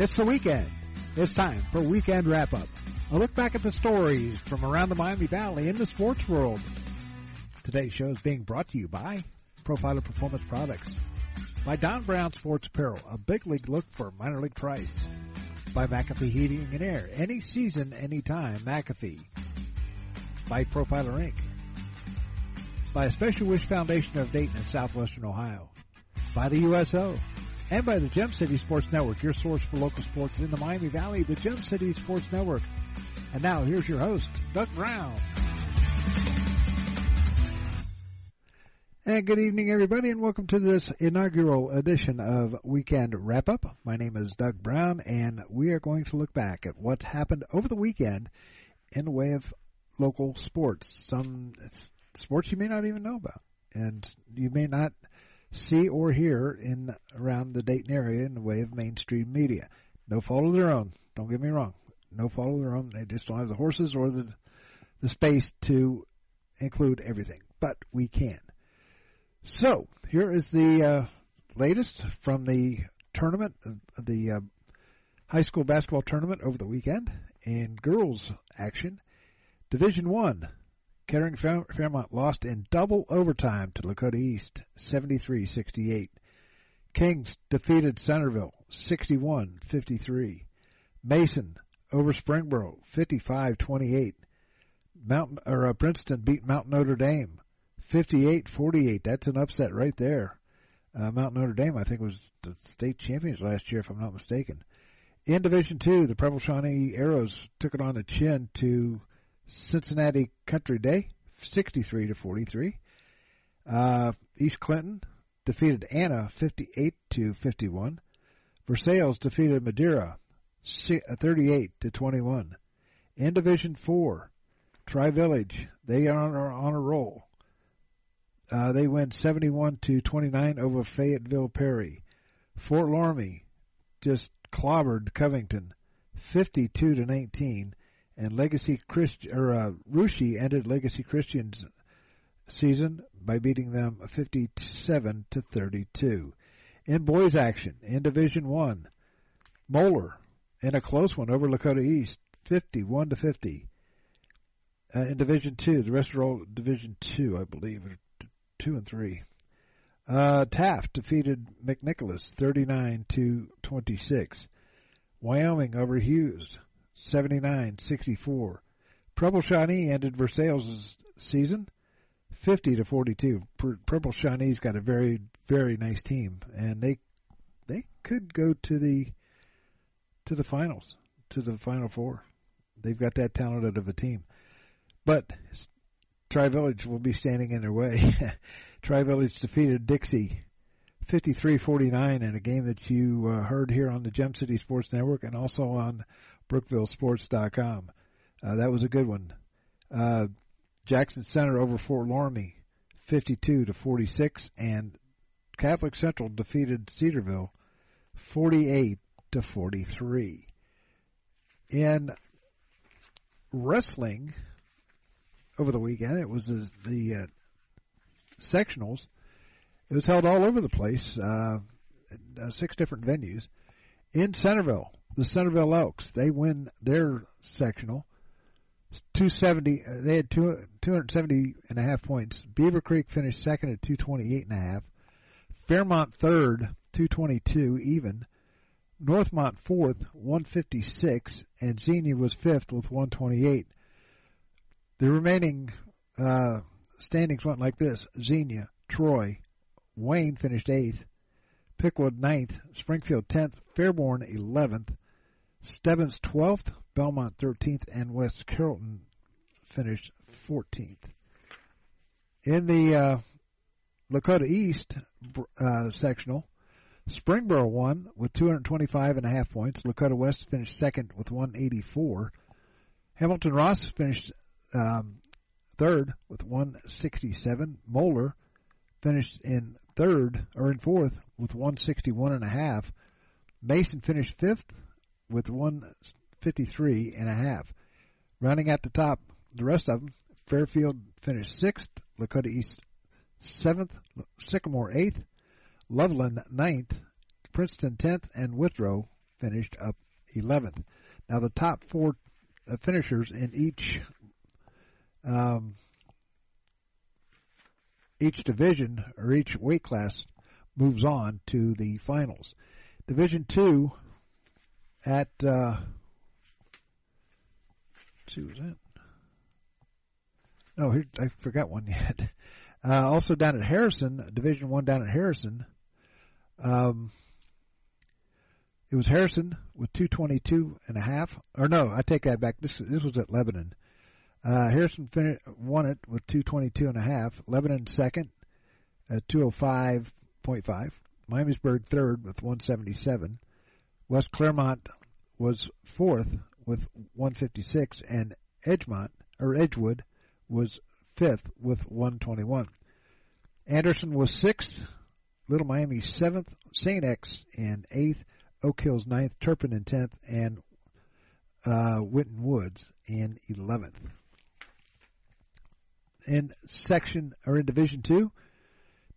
It's the weekend. It's time for Weekend Wrap Up. A look back at the stories from around the Miami Valley in the sports world. Today's show is being brought to you by Profiler Performance Products, by Don Brown Sports Apparel, a big league look for minor league price, by McAfee Heating and Air, any season, anytime, McAfee, by Profiler Inc., by a Special Wish Foundation of Dayton and Southwestern Ohio, by the USO, and by the Gem City Sports Network, your source for local sports in the Miami Valley, the Gem City Sports Network. And now here's your host, Doug Brown. And good evening, everybody, and welcome to this inaugural edition of Weekend Wrap Up. My name is Doug Brown, and we are going to look back at what happened over the weekend in the way of local sports. Some sports you may not even know about, and you may not see or hear in around the Dayton area in the way of mainstream media. No fault of their own. Don't get me wrong. No fault of their own. They just don't have the horses or the the space to include everything. But we can. So here is the uh, latest from the tournament, the uh, high school basketball tournament over the weekend in girls action. Division One, Kettering Fairmont lost in double overtime to Lakota East, 73-68. Kings defeated Centerville, 61-53. Mason over Springboro, 55-28. Mountain or uh, Princeton beat Mount Notre Dame, 58-48. That's an upset right there. Uh, Mount Notre Dame, I think, was the state champions last year, if I'm not mistaken. In Division Two, the Preble Shawnee Arrows took it on the chin to Cincinnati Country Day, 63 to 43. Uh, East Clinton defeated Anna 58 to 51. Versailles defeated Madeira uh, 38 to 21. In Division 4, Tri Village, they are on a roll. Uh, they win 71 to 29 over Fayetteville Perry. Fort Loramie just clobbered Covington 52 to 19 and Legacy Christ or uh, Russia ended Legacy Christian's season by beating them 57 to 32. In boys action, in Division One, Moeller in a close one over Lakota East, 51 to 50. Uh, in Division Two, the rest are all Division Two, I believe, two and three. Uh, Taft defeated McNicholas 39 to 26. Wyoming over Hughes 79-64. Preble Shawnee ended Versailles' season 50 to 42. Preble Shawnee's got a very very nice team and they they could go to the to the finals, to the final four. They've got that talented of a team. But Tri Village will be standing in their way. Tri Village defeated Dixie 53-49 in a game that you uh, heard here on the Gem City Sports Network and also on BrookvilleSports.com. Uh, that was a good one. Uh, Jackson Center over Fort Loramie, 52 to 46, and Catholic Central defeated Cedarville, 48 to 43. In wrestling over the weekend, it was the, the uh, sectionals. It was held all over the place, uh, uh, six different venues. In Centerville, the Centerville Elks. They win their sectional. 270. Uh, they had two, 270 and a half points. Beavercreek finished second at 228 and a half. Fairmont third, 222 even. Northmont fourth, 156, and Xenia was fifth with 128. The remaining uh, standings went like this: Xenia, Troy, Wayne finished eighth, Piqua ninth, Springfield tenth, Fairborn eleventh, Stebbins 12th, Belmont 13th, and West Carrollton finished 14th. In the uh, Lakota East uh, sectional, Springboro won with 225 and a half points. Lakota West finished second with 184. Hamilton Ross finished um, third with 167. Moeller finished in third or in fourth with 161 and a half. Mason finished fifth with 153 and a half. Running at the top, the rest of them, Fairfield finished sixth, Lakota East seventh, Sycamore eighth, Loveland ninth, Princeton tenth, and Withrow finished up eleventh. Now the top four uh, finishers in each um, each division or each weight class moves on to the finals. Division two at uh, see was that? Oh, here I forgot one yet. Uh, also down at Harrison, Division One down at Harrison. Um, it was Harrison with 222 and a half. Or no, I take that back. This this was at Lebanon. Uh, Harrison finished, won it with 222 and a half. Lebanon second at 205.5. Miamisburg third with 177. West Clermont was fourth with 156, and Edgemont or Edgewood was fifth with 121. Anderson was sixth. Little Miami seventh. St. X in eighth. Oak Hills ninth. Turpin in tenth, and uh, Winton Woods in eleventh. In section or in Division Two,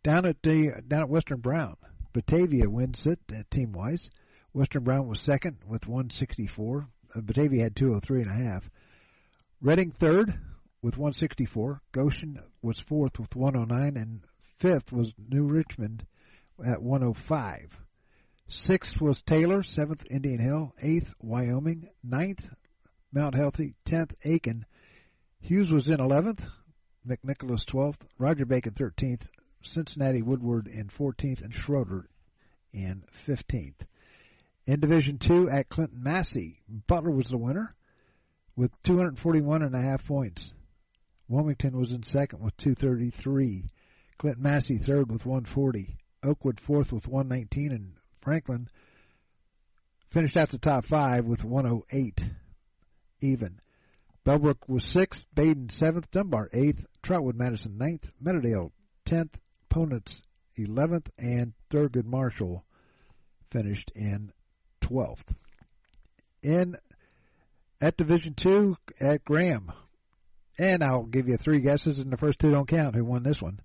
down at the down at Western Brown, Batavia wins it uh, team wise. Western Brown was second with 164. Uh, Batavia had 203 and a half. Reading third with 164. Goshen was fourth with 109, and fifth was New Richmond at 105. Sixth was Taylor, seventh Indian Hill, eighth Wyoming, ninth Mount Healthy, tenth Aiken. Hughes was in eleventh, McNicholas twelfth, Roger Bacon thirteenth, Cincinnati Woodward in fourteenth, and Schroeder in fifteenth. In Division Two at Clinton-Massie, Butler was the winner with 241 and a half points. Wilmington was in second with 233. Clinton-Massie third with 140. Oakwood fourth with 119, and Franklin finished out the top five with 108 even. Bellbrook was sixth, Badin seventh, Dunbar eighth, Trotwood Madison ninth, Meadowdale tenth, Ponitz eleventh, and Thurgood Marshall finished in twelfth. In at Division Two at Graham, and I'll give you three guesses, and the first two don't count. Who won this one?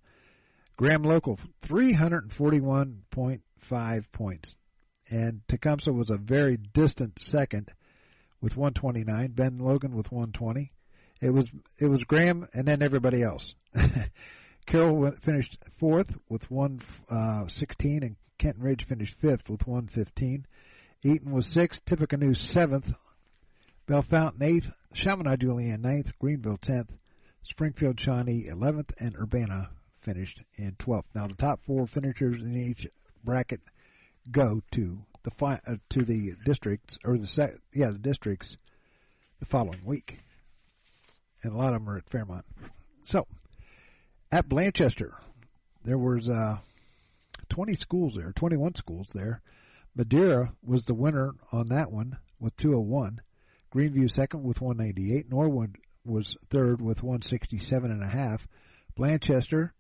Graham Local, 341.5 points. And Tecumseh was a very distant second with 129. Ben Logan with 120. It was it was Graham and then everybody else. Carroll finished fourth with 116, uh, sixteen, and Kenton Ridge finished fifth with 115. Eaton was sixth, Tippecanoe seventh, Bellefontaine eighth, Chaminade Julienne ninth, Greenville tenth, Springfield Shawnee eleventh, and Urbana finished in 12th. Now the top four finishers in each bracket go to the fi- uh, to the districts or the se- yeah the districts the following week, and a lot of them are at Fairmont. So at Blanchester, there was uh, 20 schools there, 21 schools there. Madeira was the winner on that one with 201. Greeneview second with 198. Norwood was third with 167 and a half. Blanchester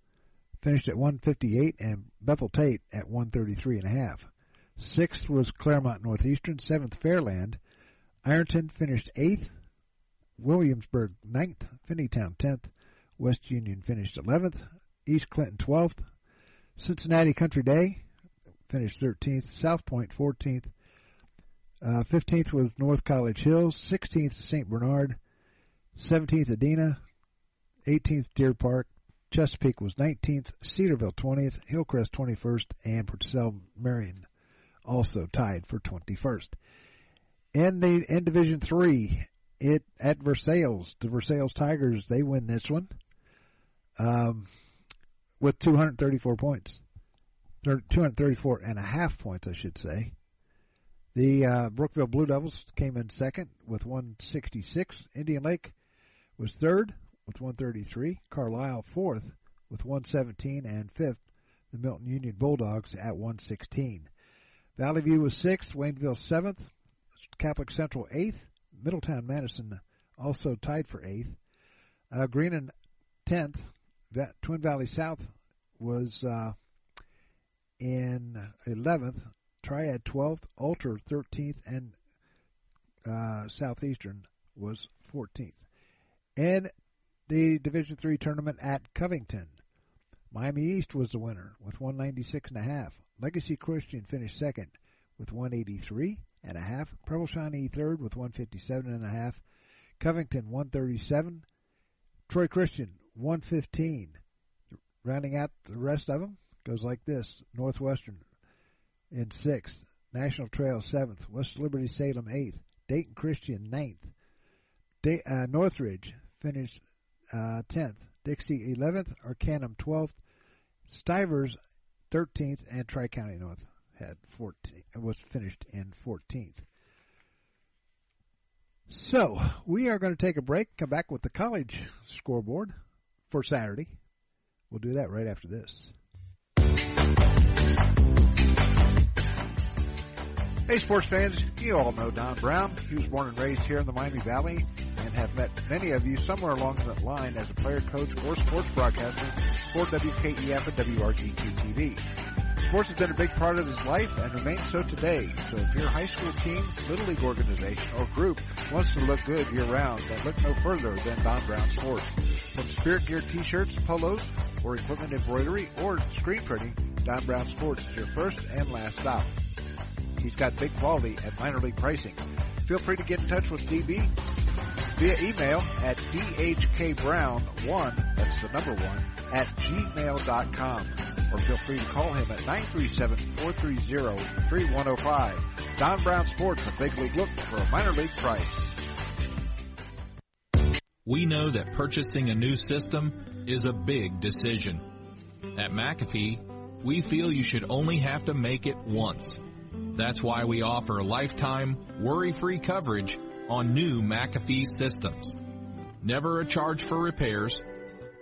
finished at 158 and Bethel Tate at 133 and a half. Sixth was Clermont Northeastern, seventh Fairland. Ironton finished eighth. Williamsburg ninth. Finneytown tenth. West Union finished eleventh. East Clinton twelfth. Cincinnati Country Day finished thirteenth. South Point Point fourteenth. Uh, fifteenth was North College Hills. Sixteenth St. Bernard. Seventeenth Adena. Eighteenth Deer Park. Chesapeake was 19th, Cedarville 20th, Hillcrest 21st, and Purcell Marion also tied for 21st. In the in Division Three, it at Versailles, the Versailles Tigers they win this one, um, with 234 points, 234 and a half points, I should say. The uh, Brookville Blue Devils came in second with 166. Indian Lake was third with 133. Carlisle fourth with 117, and fifth the Milton Union Bulldogs at 116. Valley View was sixth, Wayneville seventh, Catholic Central eighth, Middletown Madison also tied for eighth. Uh, Greenon tenth, Twin Valley South was uh, in eleventh, Triad twelfth, Alter thirteenth, and uh, Southeastern was fourteenth. In the Division Three tournament at Covington, Miami East was the winner with 196 and a half. Legacy Christian finished second with 183 and a half. Preble Shawnee third with 157 and a half. Covington 137. Troy Christian 115. Rounding out the rest of them goes like this: Northwestern in sixth, National Trail seventh, West Liberty Salem eighth, Dayton Christian ninth, Day, uh, Northridge finished uh, tenth, Dixie eleventh, Arcanum twelfth, Stivers thirteenth, and Tri County North had 14 was finished in 14th. So we are going to take a break. Come back with the college scoreboard for Saturday. We'll do that right after this. Hey, sports fans, you all know Don Brown. He was born and raised here in the Miami Valley and have met many of you somewhere along that line as a player, coach, or sports broadcaster for WKEF and WRGT TV. Sports has been a big part of his life and remains so today. So if your high school team, little league organization, or group wants to look good year round, then look no further than Don Brown Sports. From spirit gear t-shirts, polos, or equipment embroidery, or screen printing, Don Brown Sports is your first and last stop. He's got big quality at minor league pricing. Feel free to get in touch with DB via email at dhkbrown1, that's the number one, at gmail.com. Or feel free to call him at 937-430-3105. Don Brown Sports, a big league look for a minor league price. We know that purchasing a new system is a big decision. At McAfee, we feel you should only have to make it once. That's why we offer lifetime, worry-free coverage on new McAfee systems. Never a charge for repairs,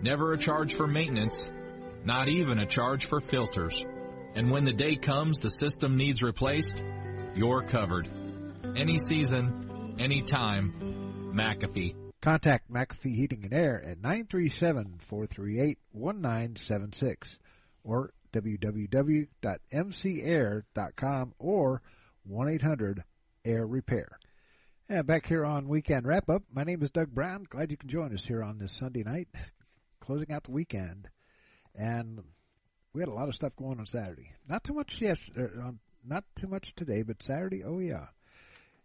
never a charge for maintenance, not even a charge for filters. And when the day comes the system needs replaced, you're covered. Any season, any time, McAfee. Contact McAfee Heating and Air at 937-438-1976 or www.mcair.com or 1-800-AIR-REPAIR. And back here on Weekend Wrap Up, my name is Doug Brown. Glad you can join us here on this Sunday night, closing out the weekend. And we had a lot of stuff going on Saturday. Not too much yesterday, uh, not too much today, but Saturday, oh yeah.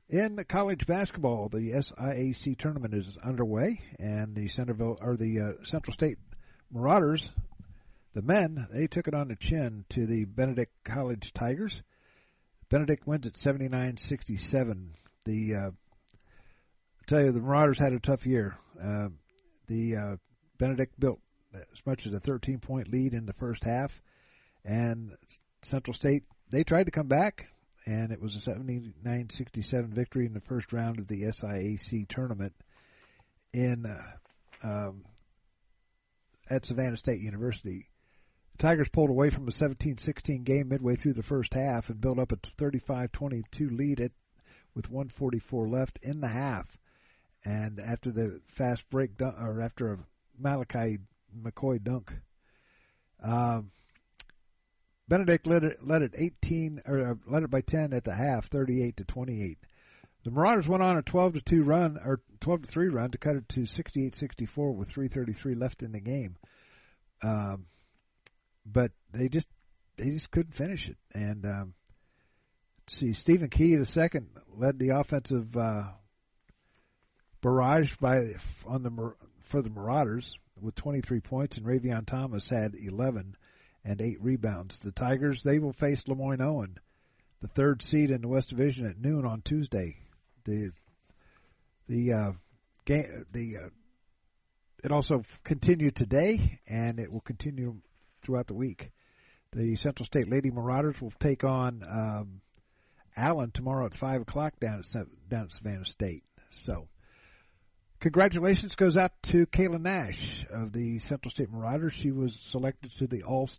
In the college basketball, the SIAC tournament is underway, and the Centerville or the uh, Central State Marauders, the men, they took it on the chin to the Benedict College Tigers. Benedict wins at 79-67. The uh, I tell you, the Marauders had a tough year. Uh, the uh, Benedict built as much as a 13 point lead in the first half, and Central State they tried to come back, and it was a 79-67 victory in the first round of the SIAC tournament in uh, um, at Savannah State University. The Tigers pulled away from a 17-16 game midway through the first half and built up a 35-22 lead at, with 144 left in the half. And after the fast break, or after a Malachi McCoy dunk, um, Benedict led it, led it 18 or uh, led it by 10 at the half, 38 to 28. The Marauders went on a 12 to 2 run or 12 to 3 run to cut it to 68-64 with 3:33 left in the game. Um, but they just they just couldn't finish it. And um, see, Stephen Key the second led the offensive uh, barrage by on the for the Marauders with 23 points, and Ravion Thomas had 11 and eight rebounds. The Tigers they will face Lemoyne Owen, the third seed in the West Division at noon on Tuesday. The the uh, game the uh, it also continued today, and it will continue throughout the week. The Central State Lady Marauders will take on um, Allen tomorrow at five o'clock down at down at Savannah State. So, congratulations goes out to Kayla Nash of the Central State Marauders. She was selected to the All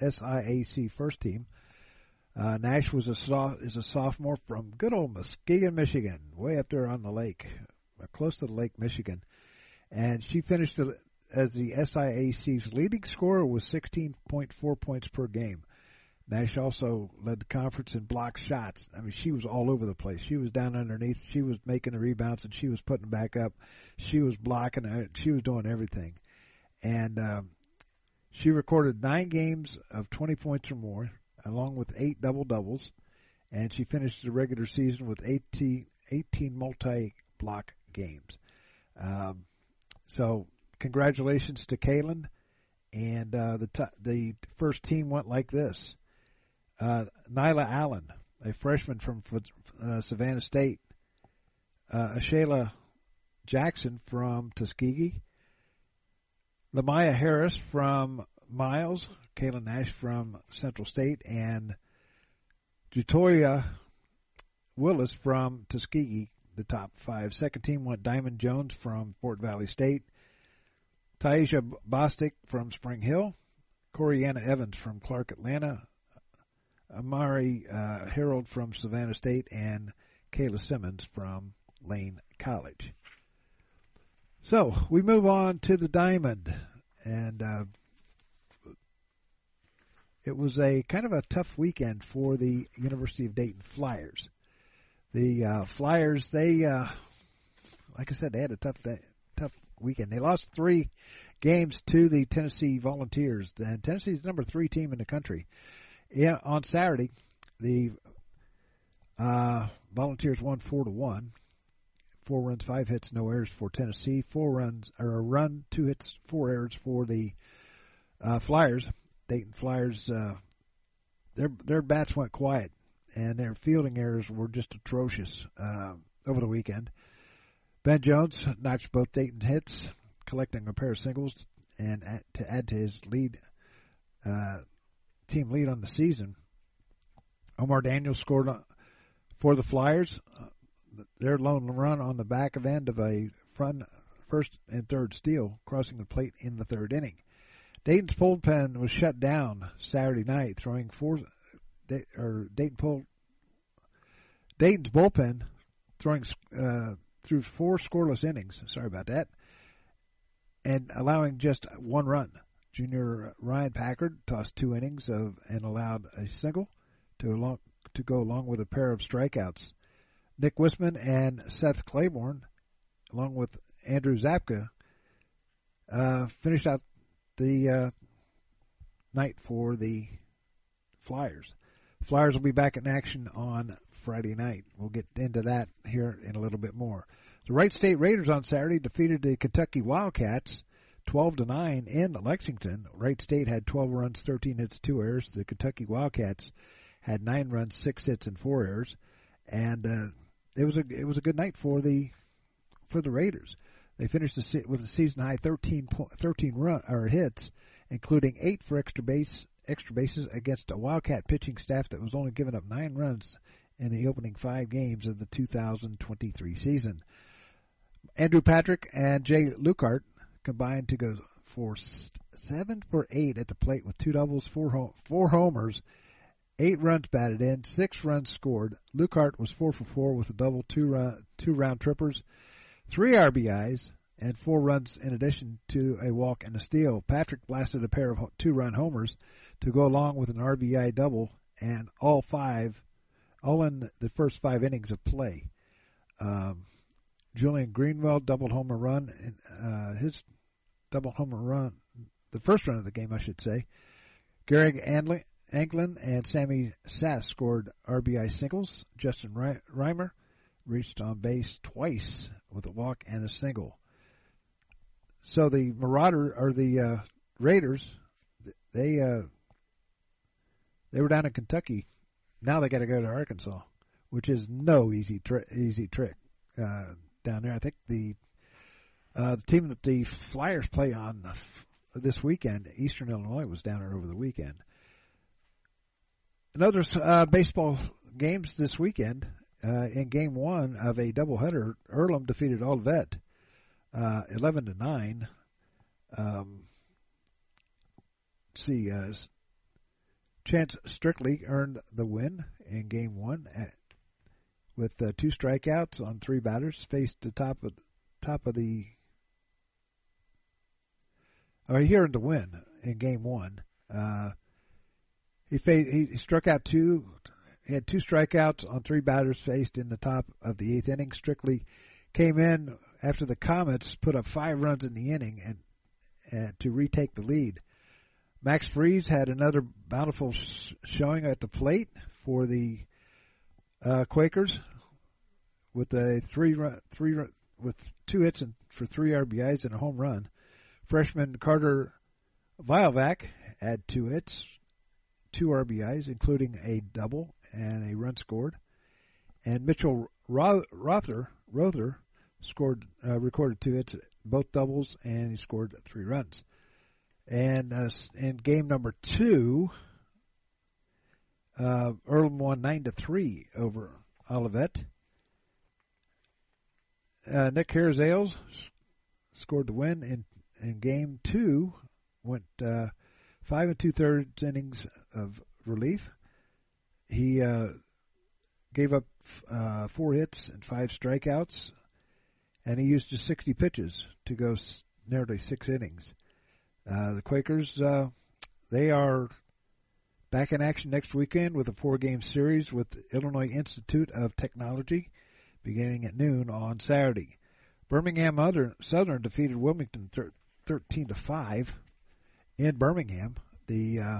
SIAC first team. Uh, Nash was a is a sophomore from good old Muskegon, Michigan, way up there on the lake, uh, close to the Lake Michigan, and she finished the, as the SIAC's leading scorer with 16.4 points per game. Nash also led the conference in block shots. I mean, she was all over the place. She was down underneath. She was making the rebounds and she was putting back up. She was blocking. She was doing everything. And um, she recorded nine games of 20 points or more, along with eight double doubles. And she finished the regular season with 18, 18 multi block games. Um, so, congratulations to Kaylin. And uh, the t- the first team went like this: uh, Nyla Allen, a freshman from uh, Savannah State, uh, Ashayla Jackson from Tuskegee, Lamaya Harris from Miles, Kaylin Nash from Central State, and Jutoya Willis from Tuskegee, the top five. Second team went Diamond Jones from Fort Valley State, Taisha Bostic from Spring Hill, Coriana Evans from Clark Atlanta, Amari uh, Harold from Savannah State, and Kayla Simmons from Lane College. So we move on to the Diamond, and uh, it was a kind of a tough weekend for the University of Dayton Flyers. The uh, Flyers, they, uh, like I said, they had a tough day, tough weekend. They lost three games to the Tennessee Volunteers, and Tennessee's number three team in the country. Yeah, on Saturday, the uh, Volunteers won four to one. Four runs, five hits, no errors for Tennessee. Four runs or a run, two hits, four errors for the uh, Flyers. Dayton Flyers, uh, their their bats went quiet, and their fielding errors were just atrocious uh, over the weekend. Ben Jones notched both Dayton hits, collecting a pair of singles, and at, to add to his lead, uh, team lead on the season. Omar Daniels scored for the Flyers. Uh, their lone run on the back of end of a front first and third steal, crossing the plate in the third inning. Dayton's bullpen was shut down Saturday night, throwing four. Or Dayton pulled Dayton's bullpen throwing uh, through four scoreless innings. Sorry about that, and allowing just one run. Junior Ryan Packard tossed two innings of and allowed a single to along to go along with a pair of strikeouts. Nick Wisman and Seth Claiborne, along with Andrew Zapka, uh, finished out the uh, night for the Flyers. Flyers will be back in action on Friday night. We'll get into that here in a little bit more. The Wright State Raiders on Saturday defeated the Kentucky Wildcats 12 to 9 in Lexington. Wright State had 12 runs, 13 hits, 2 errors. The Kentucky Wildcats had 9 runs, 6 hits and 4 errors. And uh, it was a it was a good night for the for the Raiders. They finished the, with a season high 13, 13 run or hits, including eight for extra base extra bases against a Wildcat pitching staff that was only giving up nine runs in the opening five games of the 2023 season. Andrew Patrick and Jay Luikart combined to go for seven for eight at the plate with two doubles, four four homers, eight runs batted in, six runs scored. Luikart was four for four with a double, two run, two round trippers, three RBIs, and four runs in addition to a walk and a steal. Patrick blasted a pair of two run homers to go along with an RBI double, and all five, all in the first five innings of play. Um, Julian Greenwell doubled home a run, and uh, his double home run, the first run of the game, I should say. Greg Anglin and Sammy Sass scored RBI singles. Justin Reimer reached on base twice with a walk and a single. So the Marauder or the uh, Raiders, they uh, they were down in Kentucky. Now they got to go to Arkansas, which is no easy tri- easy trick uh, down there. I think the uh, the team that the Flyers play on this weekend, Eastern Illinois, was down there over the weekend. Another uh, baseball games this weekend. Uh, in game one of a doubleheader, Earlham defeated Olivet uh, 11 to 9. Um, see, uh, Chance Strictly earned the win in game one at, with uh, two strikeouts on three batters. Faced the top of top of the or he earned the win in game one. Uh, He, faced, he struck out two. He had two strikeouts on three batters faced in the top of the eighth inning. Strictly came in after the Comets put up five runs in the inning and, and to retake the lead. Max Friese had another bountiful sh- showing at the plate for the uh, Quakers with a three run, three run, with two hits and for three RBIs and a home run. Freshman Carter Vilovac had two hits, two RBIs, including a double and a run scored. And Mitchell Rother, Rother scored uh, recorded two hits, both doubles, and he scored three runs. And uh, in game number two, uh, won nine to three over Olivet. Uh, Nick Harzales scored the win in in game two. Went uh, five and two thirds innings of relief. He uh, gave up uh, four hits and five strikeouts, and he used just 60 pitches to go nearly six innings. Uh, the Quakers, uh, they are back in action next weekend with a four-game series with Illinois Institute of Technology, beginning at noon on Saturday. Birmingham Southern defeated Wilmington 13 to five in Birmingham. The uh,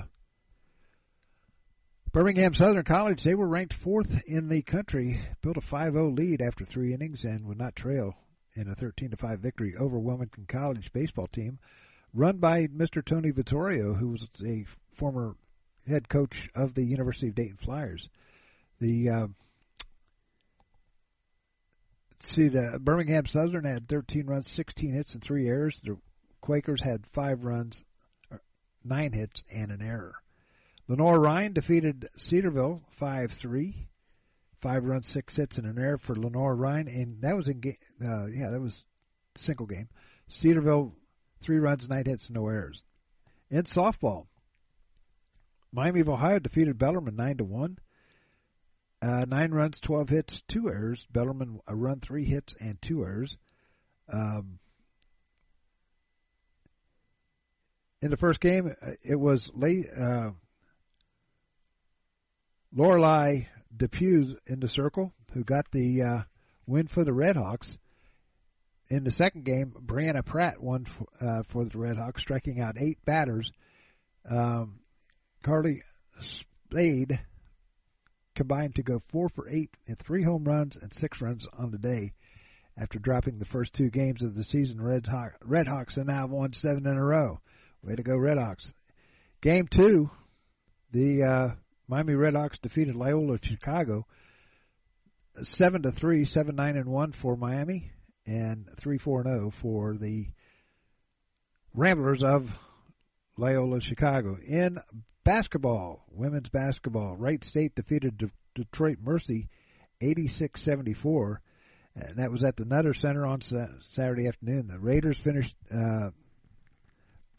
Birmingham Southern College, they were ranked fourth in the country, built a 5-0 lead after three innings and would not trail in a 13 to 5 victory over Wilmington College baseball team, run by Mr. Tony Vittorio, who was a former head coach of the University of Dayton Flyers. The uh, see the Birmingham Southern had 13 runs, 16 hits, and three errors. The Quakers had five runs, nine hits, and an error. Lenoir-Rhyne defeated Cedarville 5-3. Five runs, six hits, and an error for Lenoir-Rhyne, and that was in game. Uh, yeah, that was single game. Cedarville three runs, nine hits, no errors. In softball, Miami of Ohio defeated Bellarmine nine to one. Uh, nine runs, twelve hits, two errors. Bellarmine a run, three hits, and two errors. Um, in the first game, uh, it was late. Uh, Lorelei Depew in the circle, who got the uh, win for the Redhawks. In the second game, Brianna Pratt won for, uh, for the Redhawks, striking out eight batters. Um, Carly Spade combined to go four for eight and three home runs and six runs on the day after dropping the first two games of the season. Red, Hawk, Redhawks have now won seven in a row. Way to go, Red Redhawks. Game two, the uh, Miami Redhawks defeated Loyola Chicago seven to three, seven nine and one for Miami, and three four and zero oh for the Ramblers of Loyola Chicago. In basketball, women's basketball, Wright State defeated De- Detroit Mercy 86-74. And that was at the Nutter Center on sa- Saturday afternoon. The Raiders finished uh,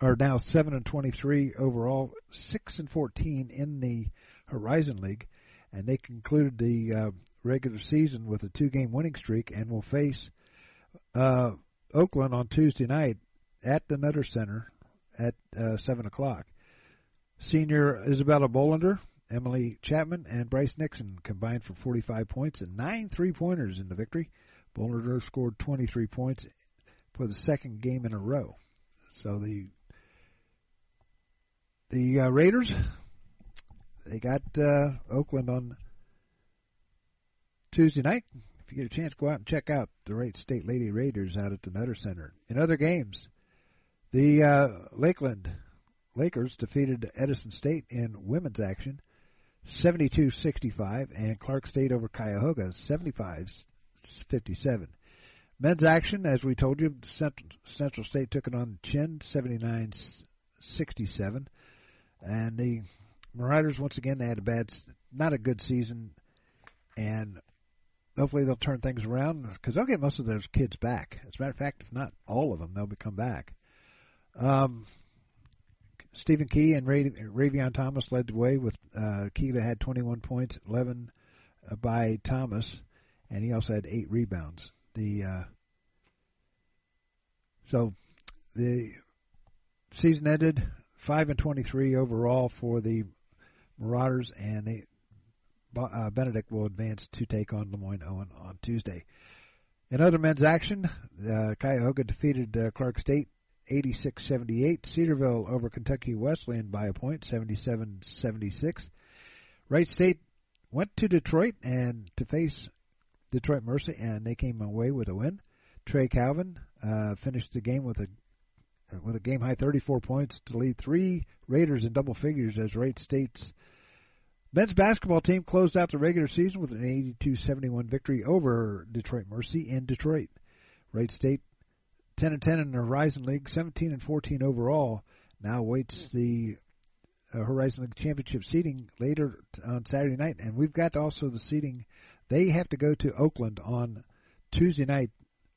are now seven and twenty-three overall, six and fourteen in the Horizon League, and they concluded the uh, regular season with a two-game winning streak, and will face uh, Oakland on Tuesday night at the Nutter Center at uh, seven o'clock. Senior Isabella Bolander, Emily Chapman, and Bryce Nixon combined for 45 points and nine three-pointers in the victory. Bolander scored 23 points for the second game in a row. So the the uh, Raiders, they got uh, Oakland on Tuesday night. If you get a chance, go out and check out the State Lady Raiders out at the Nutter Center. In other games, the uh, Lakeland Lakers defeated Edison State in women's action 72-65 and Clark State over Cuyahoga 75-57. Men's action, as we told you, Central, Central State took it on the chin 79-67. And the Marauders, once again, they had a bad, not a good season, and hopefully they'll turn things around because they'll get most of those kids back. As a matter of fact, if not all of them, they'll come back. Um, Stephen Key and Ray, Ravion Thomas led the way with uh, had 21 points, 11 uh, by Thomas, and he also had eight rebounds. The uh, so the season ended five and twenty-three overall for the Marauders, and they, uh, Benedict will advance to take on Lemoyne Owen on Tuesday. In other men's action, uh, Cuyahoga defeated uh, Clark State 86-78. Cedarville over Kentucky Wesleyan by a point, 77-76. Wright State went to Detroit and to face Detroit Mercy, and they came away with a win. Trey Calvin uh, finished the game with a with a game high 34 points to lead three Raiders in double figures as Wright State's men's basketball team closed out the regular season with an 82-71 victory over Detroit Mercy in Detroit. Wright State 10 and 10 in the Horizon League, 17 and 14 overall. Now awaits the uh, Horizon League championship seeding later on Saturday night, and we've got also the seeding. They have to go to Oakland on Tuesday night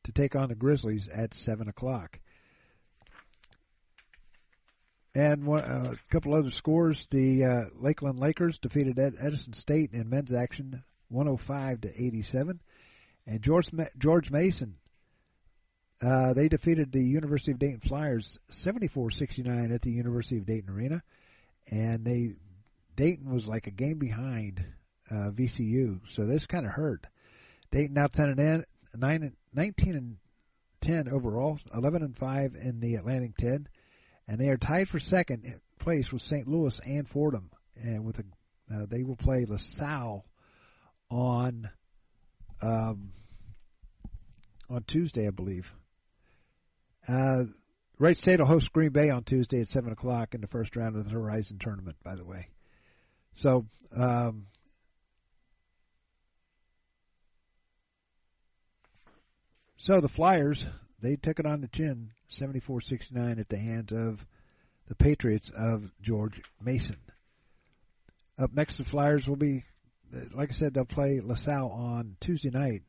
to take on the Grizzlies at seven o'clock. And one, uh, a couple other scores: the uh, Lakeland Lakers defeated Ed- Edison State in men's action, 105 to 87, and George George Mason. Uh, they defeated the University of Dayton Flyers 74-69 at the University of Dayton Arena, and they Dayton was like a game behind uh, VCU, so this kind of hurt. Dayton now 10 and 9, 19 and 10 overall, 11 and 5 in the Atlantic 10, and they are tied for second place with St. Louis and Fordham. And with a, uh, they will play LaSalle on um, on Tuesday, I believe. Uh, Wright State will host Green Bay on Tuesday at seven o'clock in the first round of the Horizon tournament. By the way, so um, So the Flyers, they took it on the chin, 74-69 at the hands of the Patriots of George Mason. Up next, the Flyers will be, like I said, they'll play LaSalle on Tuesday night.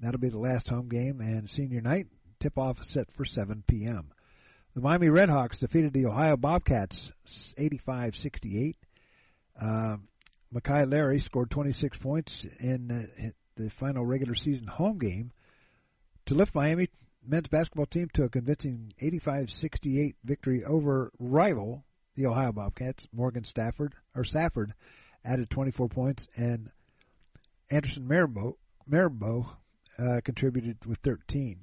That'll be the last home game, and senior night tip-off set for 7 p.m. The Miami Redhawks defeated the Ohio Bobcats 85-68. Uh, Mekhi Lairy scored 26 points in the, the final regular season home game to lift Miami men's basketball team to a convincing 85-68 victory over rival the Ohio Bobcats. Morgan Stafford or Safford added 24 points, and Anderson Mirambeaux, Mirambeaux uh, contributed with 13.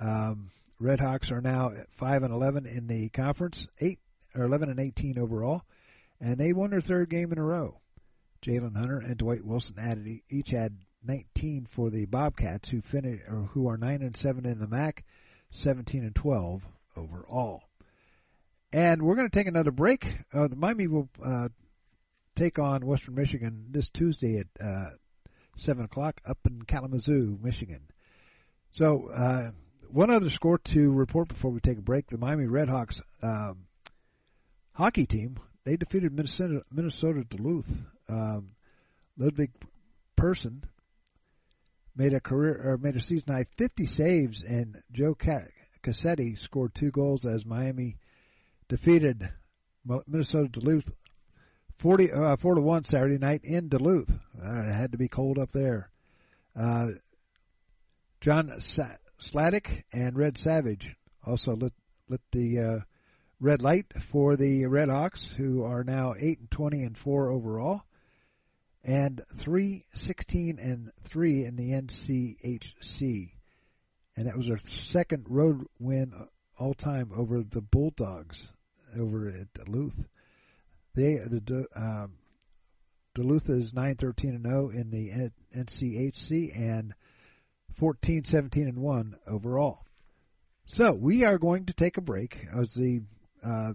Um, Redhawks are now at five and 11 in the conference, eight or 11 and 18 overall, and they won their third game in a row. Jalen Hunter and Dwight Wilson added each had 19 for the Bobcats, who finish or who are nine and seven in the MAC, 17 and 12 overall. And we're going to take another break. Uh, the Miami will uh, take on Western Michigan this Tuesday at uh, seven o'clock up in Kalamazoo, Michigan. So uh, one other score to report before we take a break: the Miami Redhawks um, hockey team they defeated Minnesota, Minnesota Duluth. Um, Ludvig Persson made a career or made a season high 50 saves, and Joe Cassetti scored two goals as Miami defeated Minnesota Duluth 40 uh, four to one Saturday night in Duluth. Uh, it had to be cold up there. Uh, John Sa- Sladek and Red Savage also lit lit the uh, red light for the Redhawks, who are now eight and twenty and four overall and 3 16 and 3 in the NCHC. And that was their second road win all time over the Bulldogs over at Duluth. They the um, Duluth is 9 13 and 0 in the NCHC and 14 17 and 1 overall. So we are going to take a break as the uh,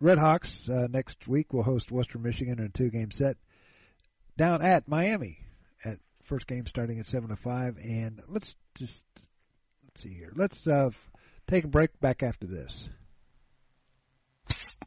Red Hawks uh, next week will host Western Michigan in a two game set down at Miami at first game starting at seven to five. And let's just let's see here. Let's uh, take a break. Back after this.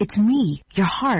It's me, your heart.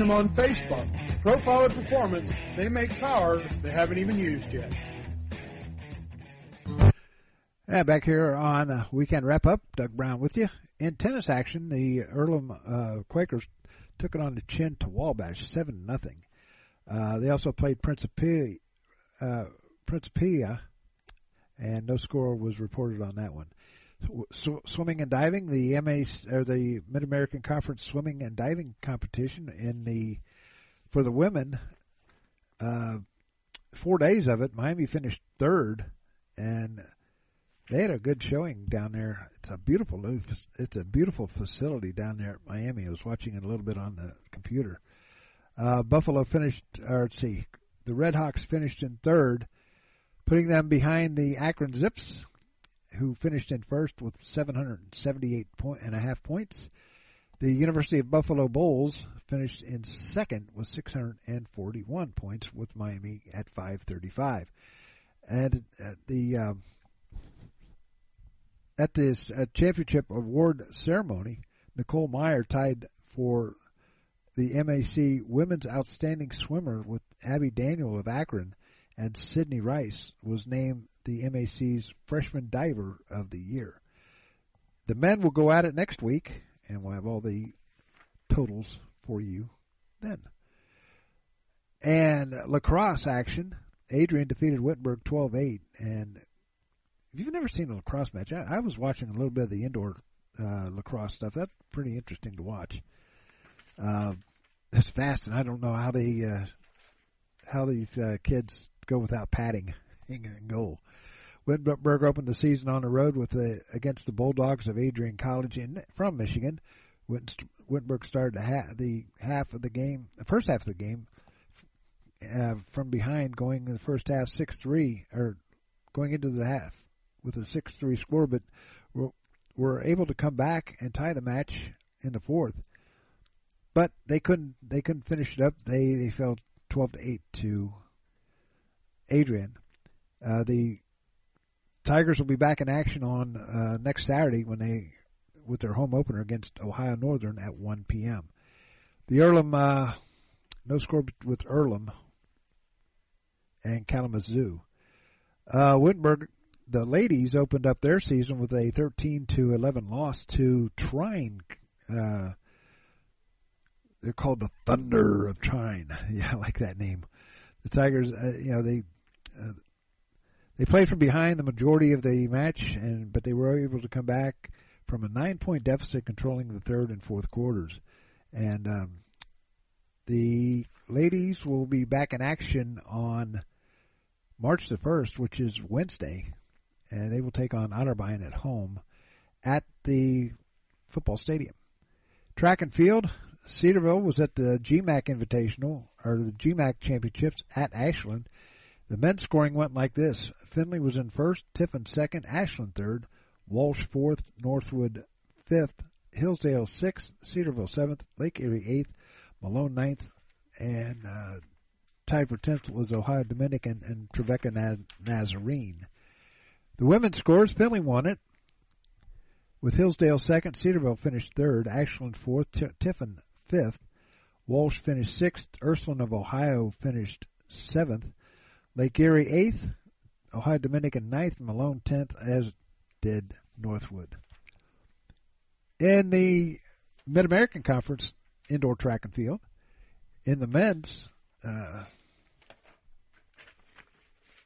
them on Facebook. Profiler Performance, they make power they haven't even used yet. Yeah, back here on uh, Weekend Wrap Up, Doug Brown with you. In tennis action, the Earlham uh, Quakers took it on the chin to Wabash, 7 nothing. Uh, they also played Principia, uh, Principia, and no score was reported on that one. Sw- swimming and diving, the MA or the Mid American Conference swimming and diving competition in the for the women, uh, four days of it, Miami finished third, and they had a good showing down there. It's a beautiful it's a beautiful facility down there at Miami. I was watching it a little bit on the computer. Uh, Buffalo finished, or let's see, the Red Hawks finished in third, putting them behind the Akron Zips, who finished in first with 778 point and a half points. The University of Buffalo Bulls finished in second with 641 points, with Miami at 535. And at the um, at this uh, championship award ceremony, Nicole Meyer tied for the MAC Women's Outstanding Swimmer with Abby Daniel of Akron, and Sydney Rice was named the MAC's Freshman Diver of the Year. The men will go at it next week, and we'll have all the totals for you then. And lacrosse action, Adrian defeated Wittenberg 12-8, and if you've never seen a lacrosse match, I, I was watching a little bit of the indoor uh, lacrosse stuff. That's pretty interesting to watch. Uh, it's fast, and I don't know how they uh, how these uh, kids go without padding in goal. Wittenberg opened the season on the road with the against the Bulldogs of Adrian College in from Michigan. Wittenberg started the half, the half of the game, the first half of the game, uh, from behind, going in the first half six three or going into the half with a 6-3 score, but were, were able to come back and tie the match in the fourth. But they couldn't they couldn't finish it up. They they fell 12 to 8 to Adrian. Uh, the Tigers will be back in action on uh, next Saturday when they with their home opener against Ohio Northern at 1 p.m. The Earlham uh, no score with Earlham and Kalamazoo. Uh, Wittenberg the ladies opened up their season with a 13 to 11 loss to Trine. Uh, they're called the Thunder of Trine. Yeah, I like that name. The Tigers, uh, you know, they uh, they played from behind the majority of the match, and but they were able to come back from a nine-point deficit, controlling the third and fourth quarters. And um, the ladies will be back in action on March the first, which is Wednesday, and they will take on Otterbein at home at the football stadium. Track and field, Cedarville was at the GMAC Invitational, or the GMAC Championships at Ashland. The men's scoring went like this. Findlay was in first, Tiffin second, Ashland third, Walsh fourth, Northwood fifth, Hillsdale sixth, Cedarville seventh, Lake Erie eighth, Malone ninth, and uh, tied for tenth was Ohio Dominican and Trevecca Nazarene. The women's scores, Findlay won it. With Hillsdale second, Cedarville finished third, Ashland fourth, T- Tiffin fifth, Walsh finished sixth, Ursuline of Ohio finished seventh, Lake Erie eighth, Ohio Dominican ninth, Malone tenth, as did Northwood. In the Mid American Conference indoor track and field, in the men's, uh,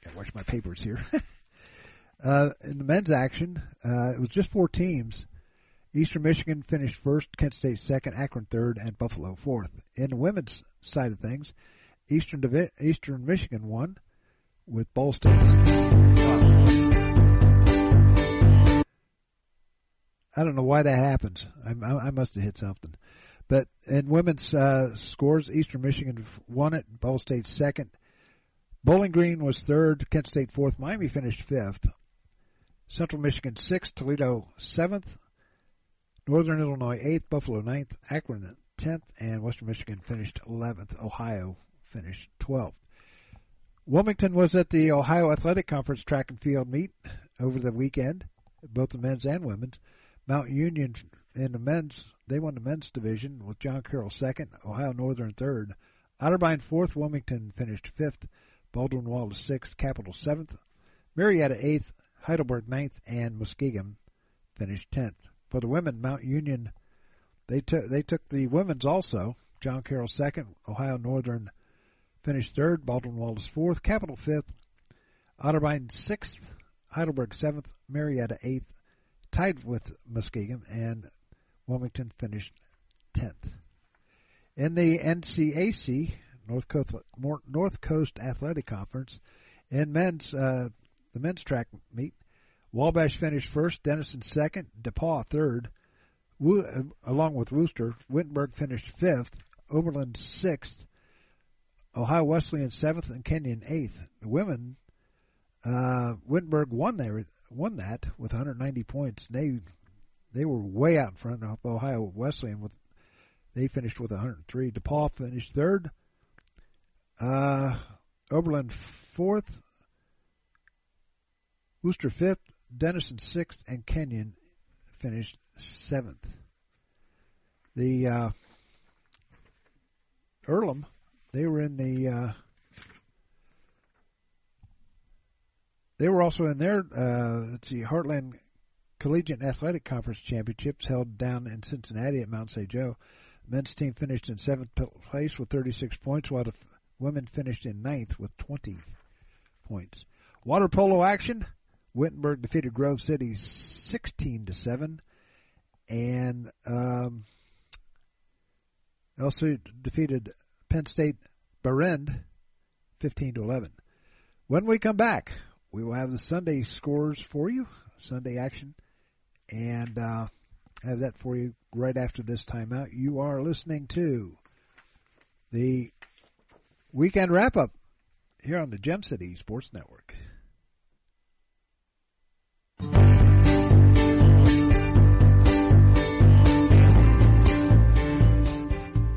gotta watch my papers here. Uh, in the men's action, uh, it was just four teams. Eastern Michigan finished first, Kent State second, Akron third, and Buffalo fourth. In the women's side of things, Eastern Divi- Eastern Michigan won with Ball State. I don't know why that happens. I, I, I must have hit something. But in women's uh, scores, Eastern Michigan won it. Ball State second. Bowling Green was third. Kent State fourth. Miami finished fifth. Central Michigan sixth. Toledo seventh. Northern Illinois eighth. Buffalo ninth. Akron tenth. And Western Michigan finished eleventh. Ohio finished twelfth. Wilmington was at the Ohio Athletic Conference track and field meet over the weekend, both the men's and women's. Mount Union in the men's, they won the men's division with John Carroll second, Ohio Northern third, Otterbein fourth, Wilmington finished fifth, Baldwin Wallace sixth, Capital seventh, Marietta eighth, Heidelberg ninth, and Muskingum finished tenth. For the women, Mount Union, they took they took the women's also. John Carroll second, Ohio Northern finished third, Baldwin Wallace fourth, Capital fifth, Otterbein sixth, Heidelberg seventh, Marietta eighth, tied with Muskingum, and Wilmington finished tenth. In the NCAC North Coast North Coast Athletic Conference, in men's uh, the men's track meet, Wabash finished first, Denison second, DePauw third, along with Wooster. Wittenberg finished fifth, Oberlin sixth, Ohio Wesleyan seventh and Kenyon eighth. The women, uh, Wittenberg won there, won that with 190 points. They they were way out in front of Ohio Wesleyan with they finished with 103. DePauw finished third. Uh, Oberlin fourth. Wooster fifth. Denison sixth, and Kenyon finished seventh. The uh, Earlham they were in the. Uh, they were also in their. Uh, let's see, Heartland Collegiate Athletic Conference Championships held down in Cincinnati at Mount St. Joe. The men's team finished in seventh place with 36 points, while the women finished in ninth with 20 points. Water polo action. Wittenberg defeated Grove City 16 to seven, and um, also defeated Penn State Behrend 15 to 11. When we come back, we will have the Sunday scores for you, Sunday action, and uh, have that for you right after this timeout. You are listening to the weekend wrap up here on the Gem City Sports Network.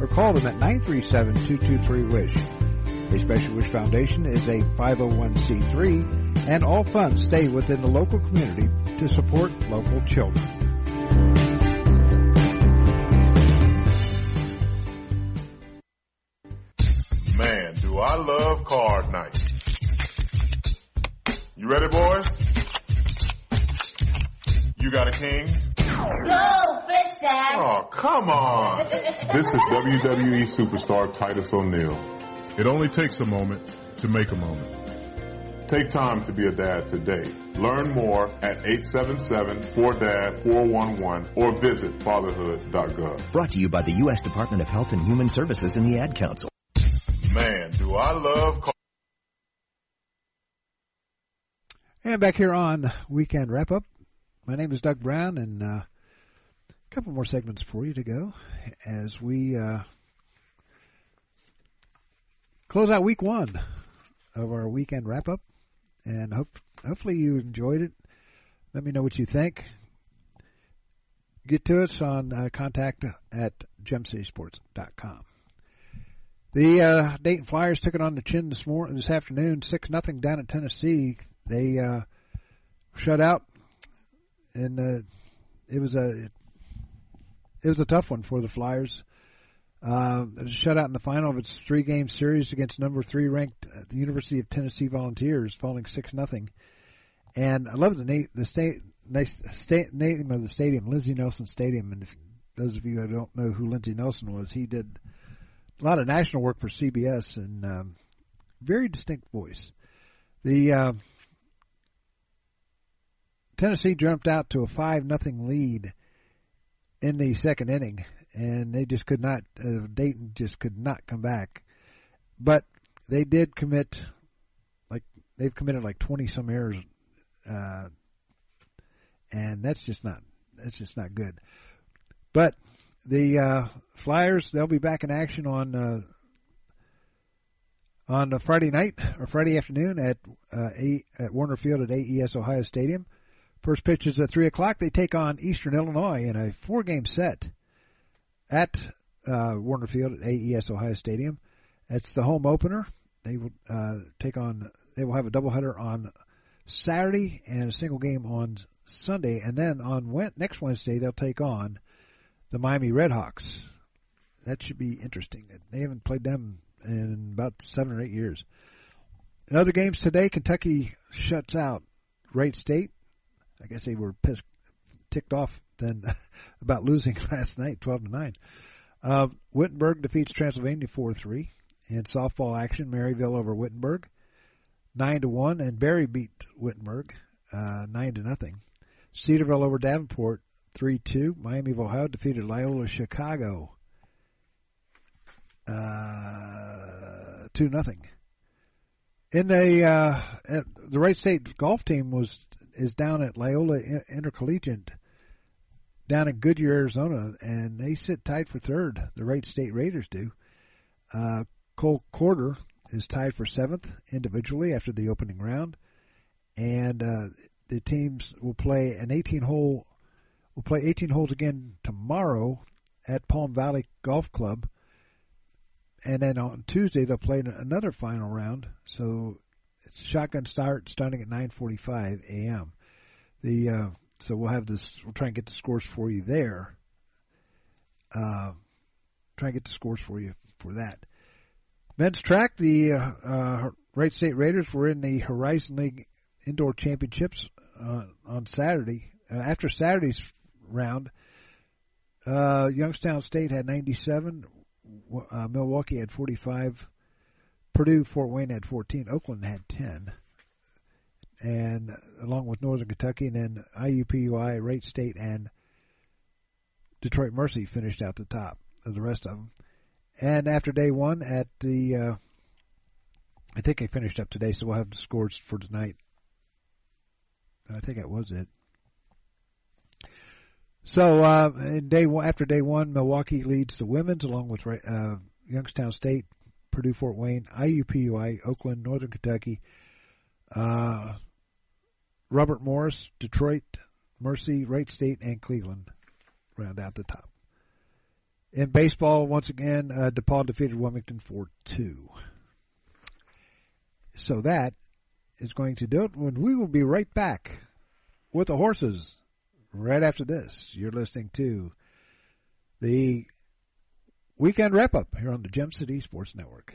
or call them at 937-223-WISH. A Special Wish Foundation is a 501c3 and all funds stay within the local community to support local children. Man, do I love card night. You ready, boys? You got a king? Go, fish dad. Oh, come on. this is WWE superstar Titus O'Neil. It only takes a moment to make a moment. Take time to be a dad today. Learn more at 877-4DAD-411 or visit fatherhood.gov. Brought to you by the U.S. Department of Health and Human Services and the Ad Council. Man, do I love cars. And back here on Weekend Wrap Up, my name is Doug Brown, and uh, a couple more segments for you to go as we uh, close out week one of our weekend wrap up. And hope hopefully you enjoyed it. Let me know what you think. Get to us on uh, contact at gemcitysports.com. The uh, Dayton Flyers took it on the chin this morning, this afternoon, six nothing down in Tennessee. They uh, shut out, and uh, it was a it was a tough one for the Flyers. Uh, it was a shutout in the final of its three game series against number three ranked uh, the University of Tennessee Volunteers, falling six nothing. And I love the na- the state, nice state name of the stadium, Lindsey Nelson Stadium. And if those of you who don't know who Lindsey Nelson was, he did a lot of national work for CBS and um, very distinct voice. The uh, Tennessee jumped out to a five nothing lead in the second inning, and they just could not. Uh, Dayton just could not come back, but they did commit like they've committed like twenty some errors, uh, and that's just not that's just not good. But the uh, Flyers they'll be back in action on uh, on a Friday night or Friday afternoon at uh, a, at Woerner Field at AES Ohio Stadium. First pitch is at three o'clock. They take on Eastern Illinois in a four-game set at uh, Woerner Field at AES Ohio Stadium. That's the home opener. They will uh, take on. They will have a doubleheader on Saturday and a single game on Sunday, and then on next Wednesday they'll take on the Miami Redhawks. That should be interesting. They haven't played them in about seven or eight years. In other games today, Kentucky shuts out Wright State. I guess they were pissed, ticked off then about losing last night, twelve to nine. Uh, Wittenberg defeats Transylvania four three. In softball action, Maryville over Wittenberg, nine to one, and Berry beat Wittenberg uh, nine to nothing. Cedarville over Davenport, three two. Miami of Ohio defeated Loyola Chicago, uh, two nothing. In the uh, the Wright State golf team was is down at Loyola Intercollegiate down in Goodyear, Arizona, and they sit tied for third. The Wright State Raiders do. Uh, Cole Quarter is tied for seventh individually after the opening round, and uh, the teams will play an 18 hole. Will play 18 holes again tomorrow at Palm Valley Golf Club, and then on Tuesday they'll play another final round. So shotgun start starting at 9:45 a.m. The uh, so we'll have this. We'll try and get the scores for you there. Uh, try and get the scores for you for that. Men's track, the uh, uh, Wright State Raiders were in the Horizon League Indoor Championships uh, on Saturday. Uh, after Saturday's round, uh, Youngstown State had 97, uh, Milwaukee had 45, Purdue Fort Wayne had 14, Oakland had 10, and along with Northern Kentucky, and then IUPUI, Wright State, and Detroit Mercy finished out the top of the rest of them. And after day one at the, uh, I think I finished up today, so we'll have the scores for tonight. I think that was it. So uh, in day one, after day one, Milwaukee leads the women's along with uh, Youngstown State, Purdue Fort Wayne, IUPUI, Oakland, Northern Kentucky, uh, Robert Morris, Detroit, Mercy, Wright State, and Cleveland round out the top. In baseball, once again, uh, DePauw defeated Wilmington 4-2. So that is going to do it. When we will be right back with the horses right after this. You're listening to the weekend wrap up here on the Gem City Sports Network.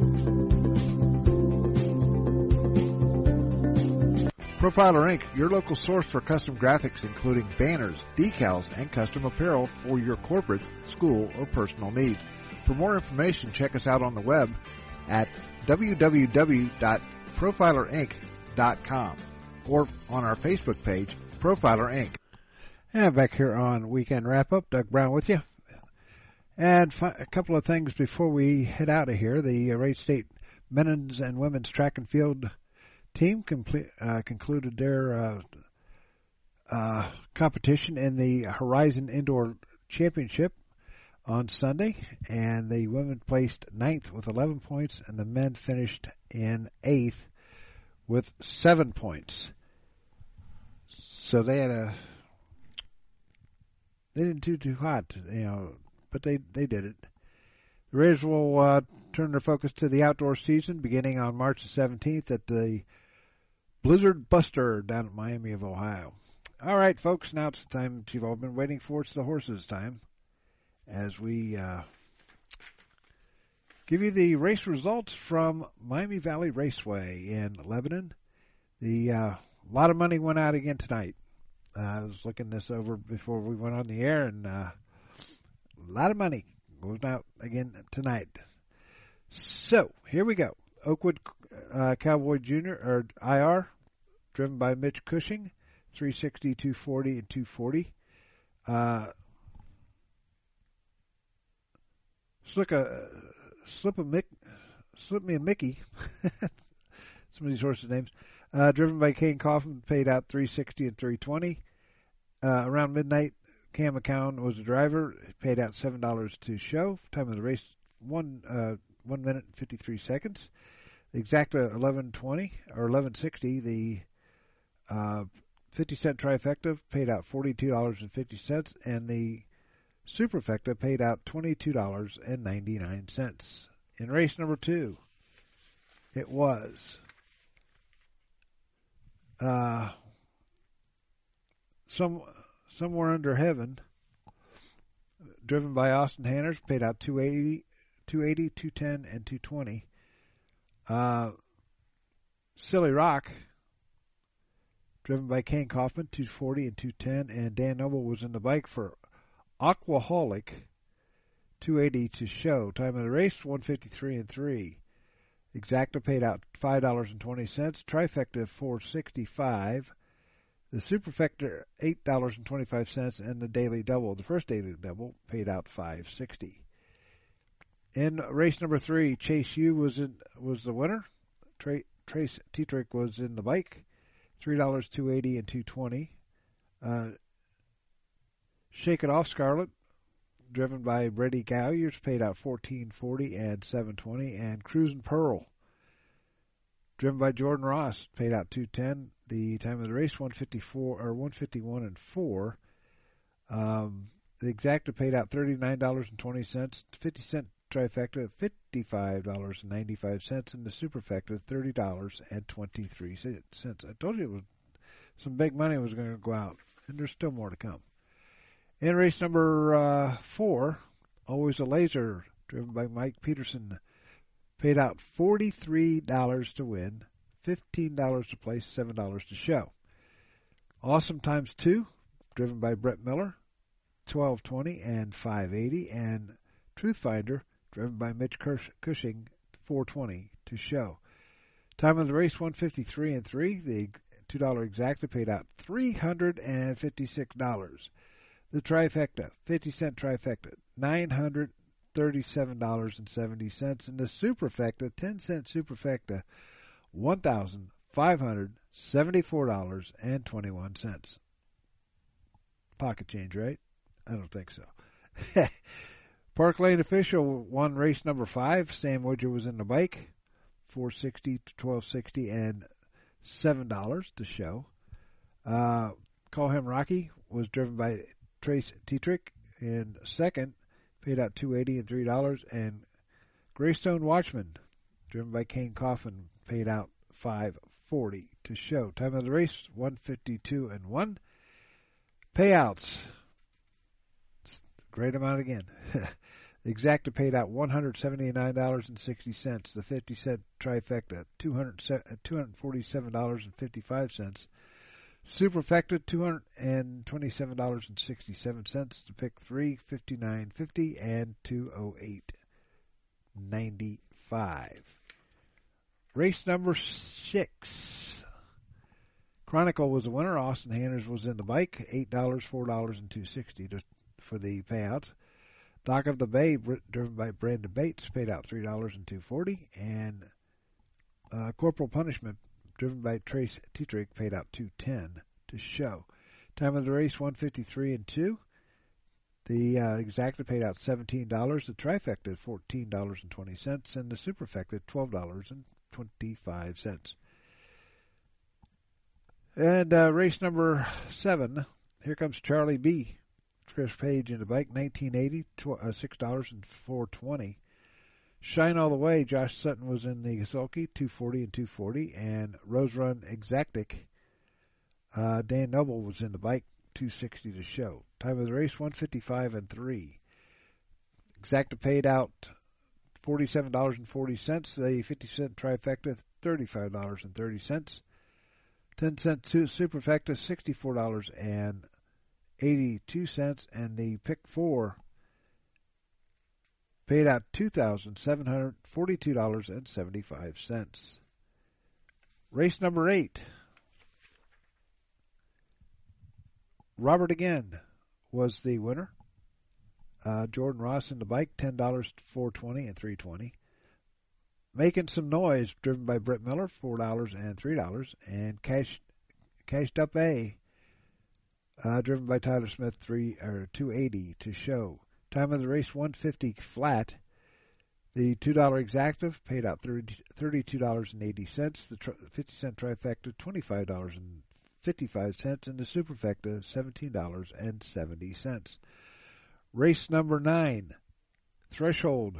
Profiler Inc., your local source for custom graphics including banners, decals, and custom apparel for your corporate, school, or personal needs. For more information, check us out on the web at www.profilerinc.com or on our Facebook page, Profiler Inc. And back here on Weekend Wrap Up, Doug Brown with you. And a couple of things before we head out of here. The uh, Wright State men's and women's track and field team complete, uh, concluded their uh, uh, competition in the Horizon Indoor Championship on Sunday, and the women placed ninth with 11 points, and the men finished in eighth with seven points. So they had a they didn't do too hot, you know, but they they did it. The Raiders will uh, turn their focus to the outdoor season beginning on March the 17th at the Blizzard Buster down at Miami of Ohio. All right, folks, now it's the time you've all been waiting for. It's the horses' time as we uh, give you the race results from Miami Valley Raceway in Lebanon. The uh, lot of money went out again tonight. Uh, I was looking this over before we went on the air, and uh, a lot of money goes out again tonight. So here we go. Oakwood uh, Cowboy Junior or IR, driven by Mitch Cushing, 360, 240, and 240. Uh, slip a slip a Mick, slip me a Mickey. Some of these horses' names. Uh, driven by Kayne Kauffman, paid out 360 and 320. Uh, around midnight, Cam McCown was the driver, paid out seven dollars to show. Time of the race one uh, one minute and 53 seconds. The exacta 1120 or 1160. The uh, 50 cent trifecta paid out $42.50, and the superfecta paid out $22.99. In race number two, it was uh, some somewhere under heaven, driven by Austin Hanners, paid out 280, 280, 210, and 220. Uh, Silly Rock, driven by Kayne Kauffman, 240 and 210, and Dan Noble was in the bike for Aquaholic, 280 to show. Time of the race, 153 and 3. Exacta paid out $5.20. Trifecta, 465 The Superfecta, $8.25, and the Daily Double, the first Daily Double, paid out 560 In race number three, Chase U was in was the winner. Tra- Trace Tetrick was in the bike, three dollars, two eighty, and two twenty. Uh, Shake It Off Scarlet, driven by Brady Gowyers, paid out fourteen forty and seven twenty, and Cruisin' Pearl, driven by Jordan Ross, paid out two ten. The time of the race one fifty four or one fifty one and four. Um, the exacta paid out thirty nine dollars and twenty cents, fifty cent trifecta of fifty five dollars and the superfecta of thirty dollars and twenty three cents. I told you it was some big money was going to go out, and there's still more to come. In race number uh, four, always a laser, driven by Mike Peterson, paid out $43 to win, $15 to place, $7 to show. Awesome times two, driven by Brett Miller, 1220 and 580, and Truthfinder, driven by Mitch Cushing, 420 to show. Time of the race, 153 and 3. The $2 exacta paid out $356. The trifecta, 50 cent trifecta, $937.70. And the superfecta, 10 cent superfecta, $1,574.21. Pocket change, right? I don't think so. Park Lane official won race number five. Sam Widger was in the bike, 460 to 1260 and seven dollars to show. Uh, Call him Rocky was driven by Trace Tetrick in second, paid out two eighty and three dollars, and Greystone Watchman, driven by Kayne Kauffman, paid out five forty to show. Time of the race one fifty two and one. Payouts, great amount again. the exacta paid out one hundred seventy nine dollars and sixty cents. The fifty cent trifecta two hundred two hundred forty seven dollars and fifty five cents. Superfecta two hundred and twenty-seven dollars and sixty-seven cents to pick three, fifty-nine fifty, and two oh eight ninety-five. Race number six. Chronicle was the winner. Austin Hanners was in the bike. Eight dollars, four dollars, and two sixty for the payouts. Dock of the Bay, driven by Brandon Bates, paid out three dollars and two forty, and uh, Corporal Punishment driven by Trace Tetrick, paid out 210 to show. Time of the race 153 and 2. The uh, exacta paid out $17. The trifecta $14.20 and the superfecta $12.25. And uh, race number 7. Here comes Charlie B. Page in the bike, 1980, tw- uh, $6 and 420. Shine All the Way, Josh Sutton was in the sulky, 240 and 240, and Rose Run Exactic, uh, Dan Noble was in the bike, 260 to show. Time of the race, 155 and 3. Exacta paid out $47.40. The 50 cent trifecta, $35.30. 10 cent superfecta, $64.82. And the pick four paid out $2,742.75. Race number eight. Robert again was the winner. Uh, Jordan Ross in the bike, ten dollars, four twenty, and three twenty. Making some noise, driven by Brett Miller, four dollars and three dollars, and cash cashed up A, uh, driven by Tyler Smith, three or two eighty to show. Time of the race, one fifty flat. The two dollar exactive paid out thirty two dollars and eighty cents. The fifty cent trifecta twenty five dollars and fifty five cents, and the superfecta seventeen dollars and seventy cents. Race number nine, Threshold,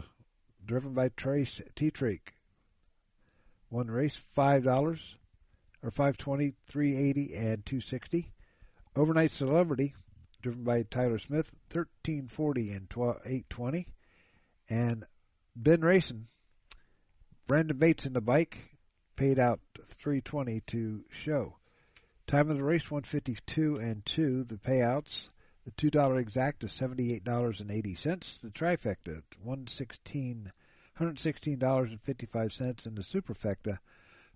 driven by Trace Tetrick. One race, five dollars, or five twenty, three eighty, and two sixty. Overnight Celebrity, driven by Tyler Smith, thirteen forty and eight twenty. And Ben Racing, Brandon Bates in the bike, paid out three twenty to show. Time of the race, one fifty two and two. The payouts the two dollar exact is seventy eight dollars and eighty cents. The trifecta one sixteen hundred sixteen dollars and fifty five cents, and the superfecta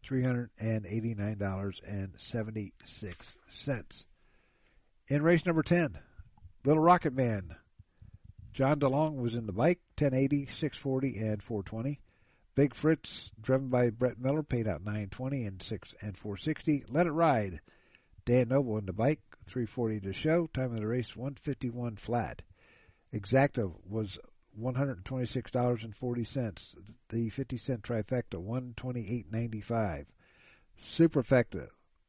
three hundred and eighty nine dollars and seventy six cents. In race number ten, Little Rocket Man. John DeLong was in the bike, 1080, 640, and 420. Big Fritz, driven by Brett Miller, paid out 920 and 6 and 460. Let It Ride. Dan Noble in the bike, 340 to show. Time of the race 151 flat. Exacta was $126.40. The 50 cent trifecta 128.95. Superfecta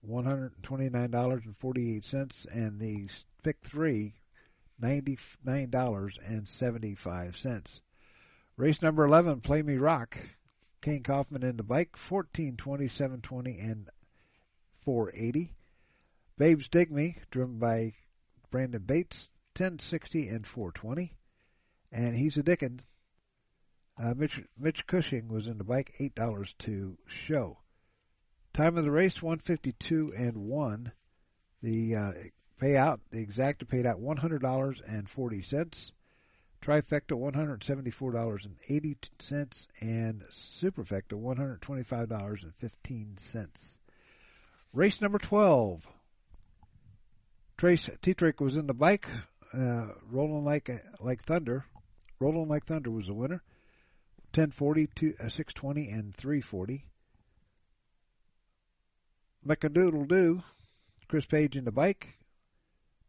$129.48 and the pick 3 $99.75. Race number 11 Play Me Rock. Kayne Kauffman in the bike 14 27 20 and 480. Babes Dig Me, driven by Brandon Bates, 1060 and 420. And he's a Dickin. Uh, Mitch, Mitch Cushing was in the bike, $8 to show. Time of the race, 152 and 1. The uh, payout, the exacta paid out $100.40. Trifecta $174.80 and Superfecta $125.15. Race number 12. Trace Tetrick was in the bike, uh, rolling like like thunder. Rolling like thunder was the winner. 1040, to, uh, 620, and 340. Mechadoodle Doo, Chris Page in the bike,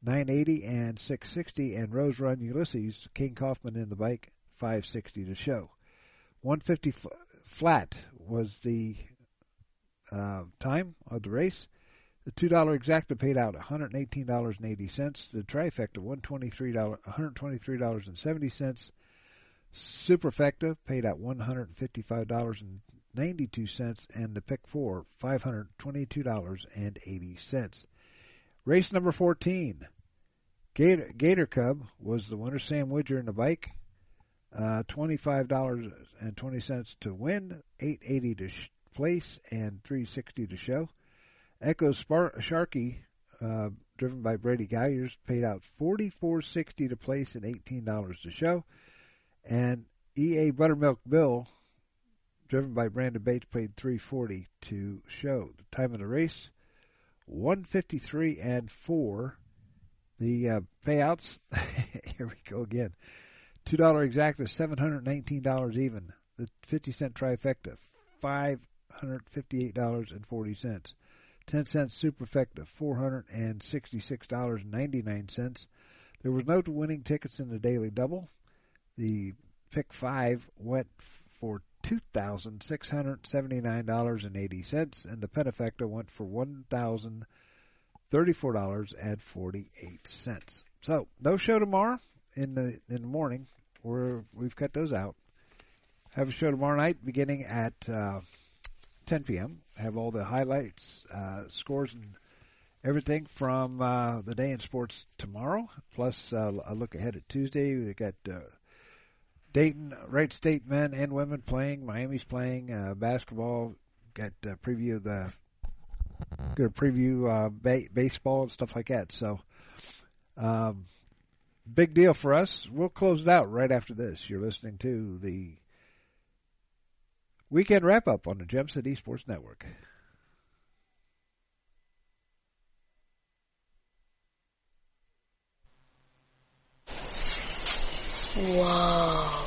980 and 660, and Rose Run Ulysses, Kayne Kauffman in the bike, 560 to show. 150 f- flat was the uh, time of the race. The two dollar exacta paid out one hundred eighteen dollars and eighty cents. The trifecta one twenty three dollars one hundred twenty three dollars and seventy cents. Superfecta paid out one hundred fifty five dollars and ninety two cents, and the pick four five hundred twenty two dollars and eighty cents. Race number fourteen. Gator, Gator Cub was the winner. Sam Widger in the bike. Uh, twenty-five dollars and twenty cents to win, eight eighty to sh- place, and three sixty to show. Echo Spar- Sharkey, uh, driven by Brady Guyers, paid out forty four sixty to place and eighteen dollars to show, and EA Buttermilk Bill, driven by Brandon Bates, paid three forty to show. The time of the race, one fifty three and four. The uh, payouts, here we go again. Two dollar exacta, seven hundred nineteen dollars even. The fifty cent trifecta, five hundred fifty eight dollars and forty cents. 10 cents superfecta, $466.99. There was no winning tickets in the daily double. The pick five went for $2,679.80, and the pentafecta went for $1,034.48. So, no show tomorrow in the in the morning. We're, we've cut those out. Have a show tomorrow night beginning at uh, 10 p.m. Have all the highlights, uh, scores, and everything from uh, the day in sports tomorrow. Plus, uh, a look ahead at Tuesday. We've got uh, Dayton, Wright State men and women playing. Miami's playing uh, basketball. Got a preview of the got a preview uh, ba- baseball and stuff like that. So, um, big deal for us. We'll close it out right after this. You're listening to the weekend wrap up on the Gem City Sports Network. Whoa.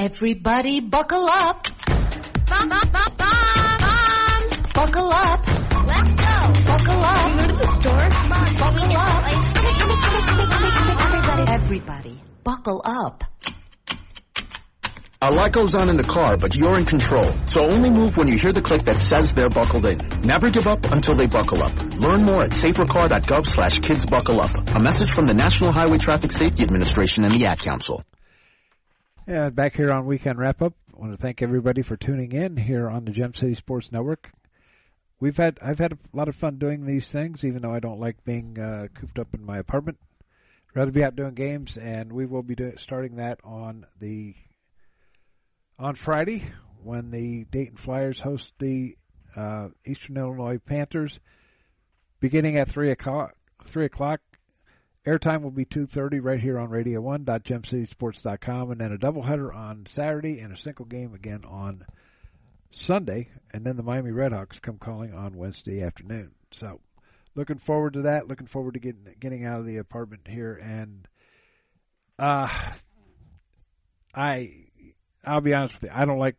Everybody buckle up. Bum, bum, bum, bum, bum. Buckle up. Let's go. Buckle up. Can we go to the store? Come on. Buckle up. Everybody. Everybody, buckle up. A lot goes on in the car, but you're in control. So only move when you hear the click that says they're buckled in. Never give up until they buckle up. Learn more at safercar.gov slash kids buckle up. A message from the National Highway Traffic Safety Administration and the Ad Council. Yeah, back here on Weekend Wrap Up. I want to thank everybody for tuning in here on the Gem City Sports Network. We've had I've had a lot of fun doing these things, even though I don't like being uh, cooped up in my apartment. Rather be out doing games, and we will be starting that on the on Friday when the Dayton Flyers host the uh, Eastern Illinois Panthers, beginning at three o'clock. Three o'clock. Airtime will be 2.30 right here on radio1.gemcitysports.com and then a doubleheader on Saturday and a single game again on Sunday. And then the Miami Redhawks come calling on Wednesday afternoon. So looking forward to that. Looking forward to getting, getting out of the apartment here. And uh, I, I'll be honest with you, I don't like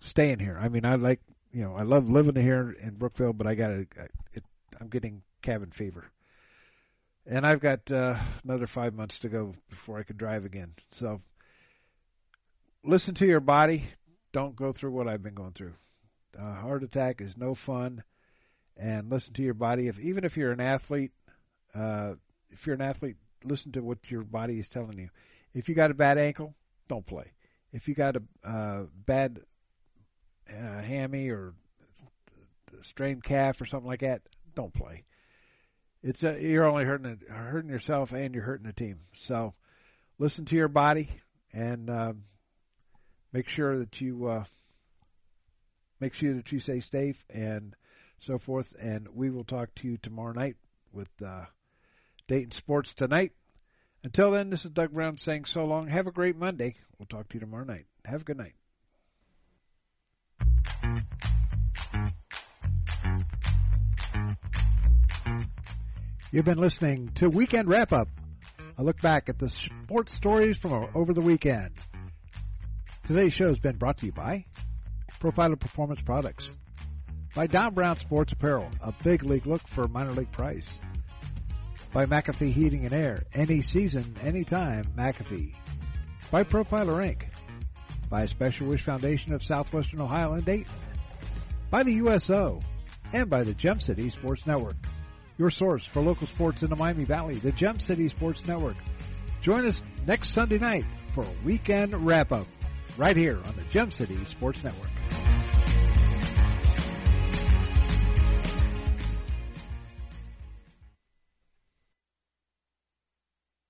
staying here. I mean, I like, you know, I love living here in Brookville, but I got to, I'm getting cabin fever and I've got uh, another five months to go before I can drive again. So listen to your body. Don't go through what I've been going through. A heart attack is no fun, and listen to your body. If even if you're an athlete, uh, if you're an athlete, listen to what your body is telling you. If you got a bad ankle, don't play. If you got a uh, bad uh, hammy or strained calf or something like that, don't play it's a, you're only hurting hurting yourself and you're hurting the team. So listen to your body and um, make sure that you uh, make sure that you stay safe and so forth. And we will talk to you tomorrow night with uh, Dayton Sports tonight. Until then, this is Doug Brown saying so long. Have a great Monday. We'll talk to you tomorrow night. Have a good night. You've been listening to Weekend Wrap Up, a look back at the sports stories from over the weekend. Today's show has been brought to you by Profiler Performance Products, by Don Brown Sports Apparel, a big league look for minor league price, by McAfee Heating and Air, any season, anytime, McAfee, by Profiler Inc., by Special Wish Foundation of Southwestern Ohio and Dayton, by the USO, and by the Gem City Sports Network your source for local sports in the Miami Valley, the Gem City Sports Network. Join us next Sunday night for a weekend wrap up right here on the Gem City Sports Network.